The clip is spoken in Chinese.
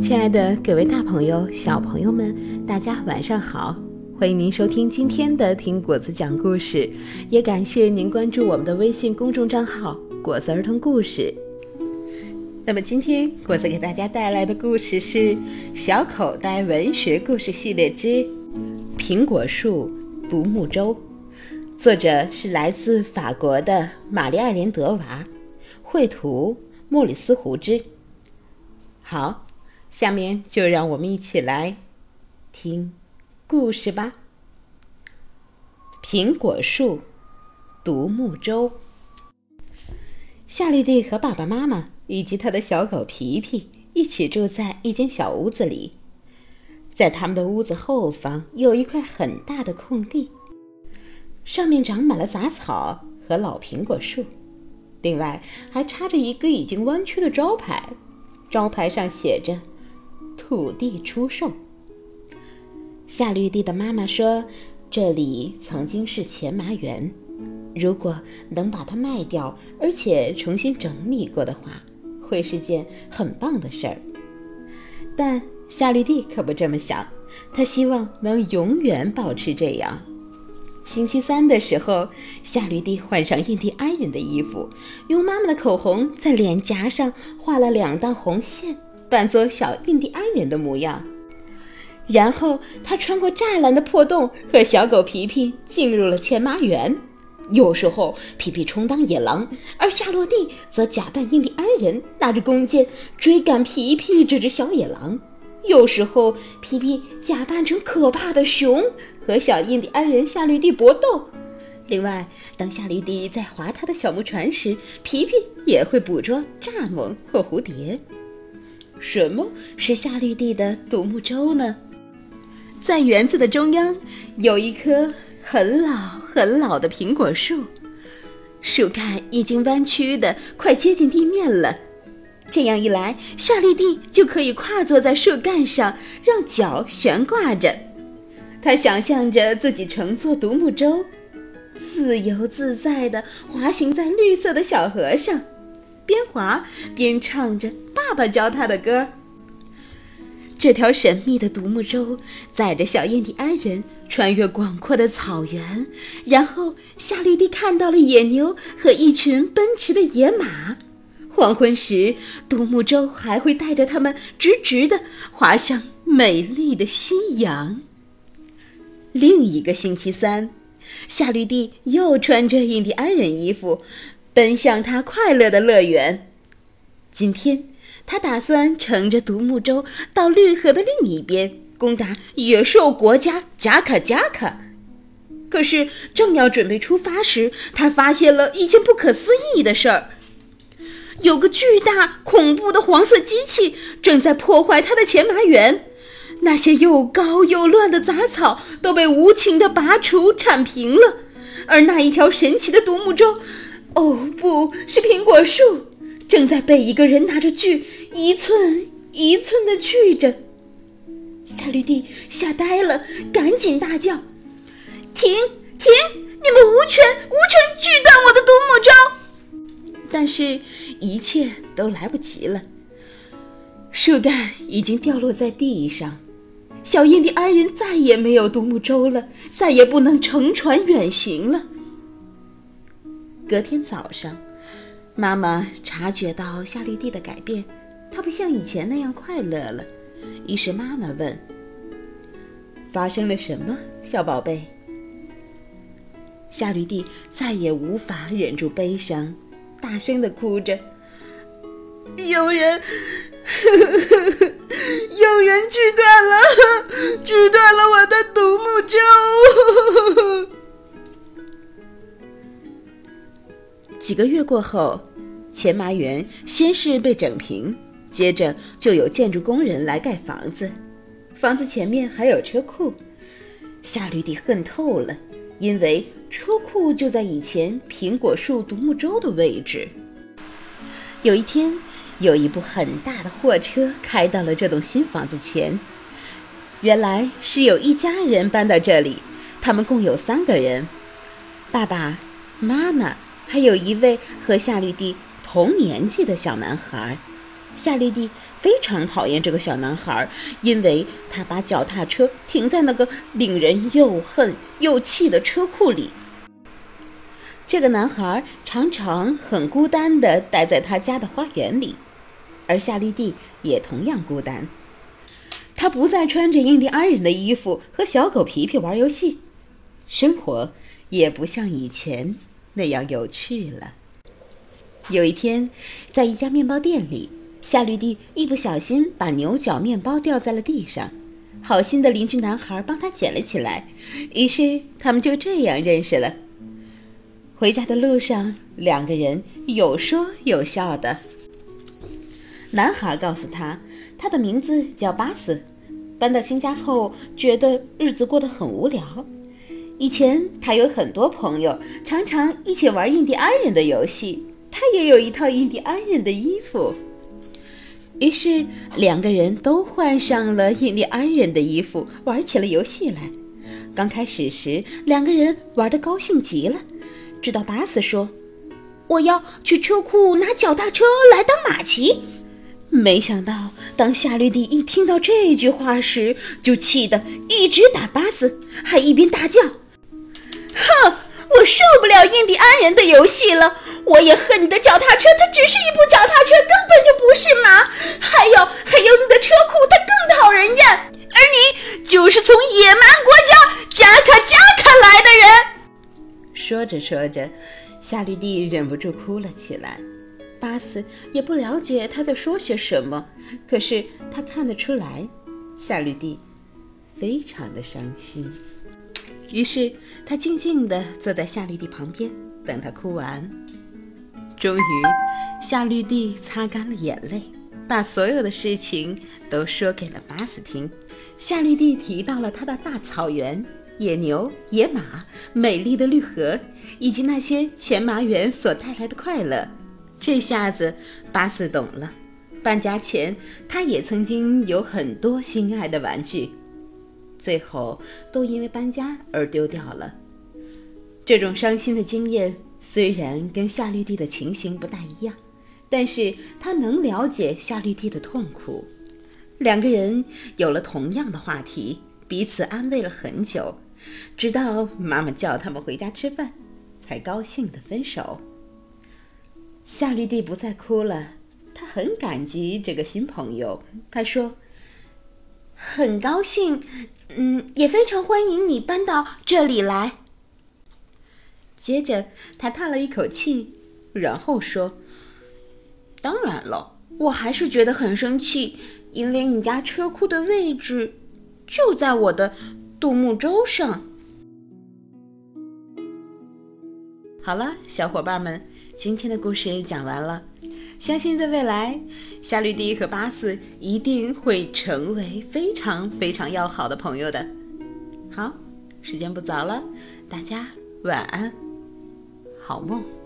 亲爱的各位大朋友、小朋友们，大家晚上好！欢迎您收听今天的听果子讲故事，也感谢您关注我们的微信公众账号“果子儿童故事”。那么今天果子给大家带来的故事是《小口袋文学故事系列之苹果树独木舟》，作者是来自法国的玛丽艾莲德娃，绘图莫里斯胡之。好。下面就让我们一起来听故事吧。苹果树独木舟。夏绿蒂和爸爸妈妈以及他的小狗皮皮一起住在一间小屋子里，在他们的屋子后方有一块很大的空地，上面长满了杂草和老苹果树，另外还插着一个已经弯曲的招牌，招牌上写着。土地出售。夏绿蒂的妈妈说：“这里曾经是钱麻园，如果能把它卖掉，而且重新整理过的话，会是件很棒的事儿。”但夏绿蒂可不这么想，她希望能永远保持这样。星期三的时候，夏绿蒂换上印第安人的衣服，用妈妈的口红在脸颊上画了两道红线。扮作小印第安人的模样，然后他穿过栅栏的破洞，和小狗皮皮进入了钱麻园。有时候，皮皮充当野狼，而夏洛蒂则假扮印第安人，拿着弓箭追赶皮皮这只小野狼。有时候，皮皮假扮成可怕的熊，和小印第安人夏绿蒂搏斗。另外，当夏绿蒂在划他的小木船时，皮皮也会捕捉蚱蜢或蝴蝶。什么是夏绿蒂的独木舟呢？在园子的中央有一棵很老很老的苹果树，树干已经弯曲的快接近地面了。这样一来，夏绿蒂就可以跨坐在树干上，让脚悬挂着。他想象着自己乘坐独木舟，自由自在地滑行在绿色的小河上。边滑边唱着爸爸教他的歌。这条神秘的独木舟载着小印第安人穿越广阔的草原，然后夏绿蒂看到了野牛和一群奔驰的野马。黄昏时，独木舟还会带着他们直直地滑向美丽的夕阳。另一个星期三，夏绿蒂又穿着印第安人衣服。奔向他快乐的乐园。今天，他打算乘着独木舟到绿河的另一边，攻打野兽国家贾卡贾卡。可是，正要准备出发时，他发现了一件不可思议的事儿：有个巨大、恐怖的黄色机器正在破坏他的前麻园。那些又高又乱的杂草都被无情地拔除、铲平了，而那一条神奇的独木舟。哦，不是苹果树，正在被一个人拿着锯，一寸一寸的锯着。夏绿蒂吓呆了，赶紧大叫：“停停！你们无权无权锯断我的独木舟！”但是，一切都来不及了。树干已经掉落在地上，小印第安人再也没有独木舟了，再也不能乘船远行了。隔天早上，妈妈察觉到夏绿蒂的改变，她不像以前那样快乐了。于是妈妈问：“发生了什么，小宝贝？”夏绿蒂再也无法忍住悲伤，大声的哭着：“有人，有人锯断了，锯断了我的独木舟。”几个月过后，前麻园先是被整平，接着就有建筑工人来盖房子。房子前面还有车库，夏绿蒂恨透了，因为车库就在以前苹果树独木舟的位置。有一天，有一部很大的货车开到了这栋新房子前，原来是有一家人搬到这里，他们共有三个人：爸爸妈妈。还有一位和夏绿蒂同年纪的小男孩，夏绿蒂非常讨厌这个小男孩，因为他把脚踏车停在那个令人又恨又气的车库里。这个男孩常常很孤单地待在他家的花园里，而夏绿蒂也同样孤单。他不再穿着印第安人的衣服和小狗皮皮玩游戏，生活也不像以前那样有趣了。有一天，在一家面包店里。夏绿蒂一不小心把牛角面包掉在了地上，好心的邻居男孩帮他捡了起来，于是他们就这样认识了。回家的路上，两个人有说有笑的。男孩告诉他，他的名字叫巴斯，搬到新家后觉得日子过得很无聊。以前他有很多朋友，常常一起玩印第安人的游戏，他也有一套印第安人的衣服。于是两个人都换上了印第安人的衣服，玩起了游戏来。刚开始时，两个人玩得高兴极了，直到巴斯说：“我要去车库拿脚踏车来当马骑。”没想到，当夏绿蒂一听到这句话时，就气得一直打巴斯，还一边大叫：“哼，我受不了印第安人的游戏了！”我也恨你的脚踏车，它只是一部脚踏车，根本就不是马。还有，还有你的车库，它更讨人厌。而你就是从野蛮国家加卡加卡来的人。说着说着，夏绿蒂忍不住哭了起来。巴斯也不了解他在说些什么，可是他看得出来，夏绿蒂非常的伤心。于是他静静地坐在夏绿蒂旁边，等她哭完。终于，夏绿蒂擦干了眼泪，把所有的事情都说给了巴斯听。夏绿蒂提到了他的大草原、野牛、野马、美丽的绿河，以及那些前麻园所带来的快乐。这下子，巴斯懂了。搬家前，他也曾经有很多心爱的玩具，最后都因为搬家而丢掉了。这种伤心的经验。虽然跟夏绿蒂的情形不大一样，但是他能了解夏绿蒂的痛苦。两个人有了同样的话题，彼此安慰了很久，直到妈妈叫他们回家吃饭，才高兴的分手。夏绿蒂不再哭了，她很感激这个新朋友。她说：“很高兴，嗯，也非常欢迎你搬到这里来。”接着，他叹了一口气，然后说：“当然了，我还是觉得很生气，因为你家车库的位置就在我的独木舟上。”好了，小伙伴们，今天的故事讲完了。相信在未来，夏绿蒂和巴斯一定会成为非常非常要好的朋友的。好，时间不早了，大家晚安。好梦。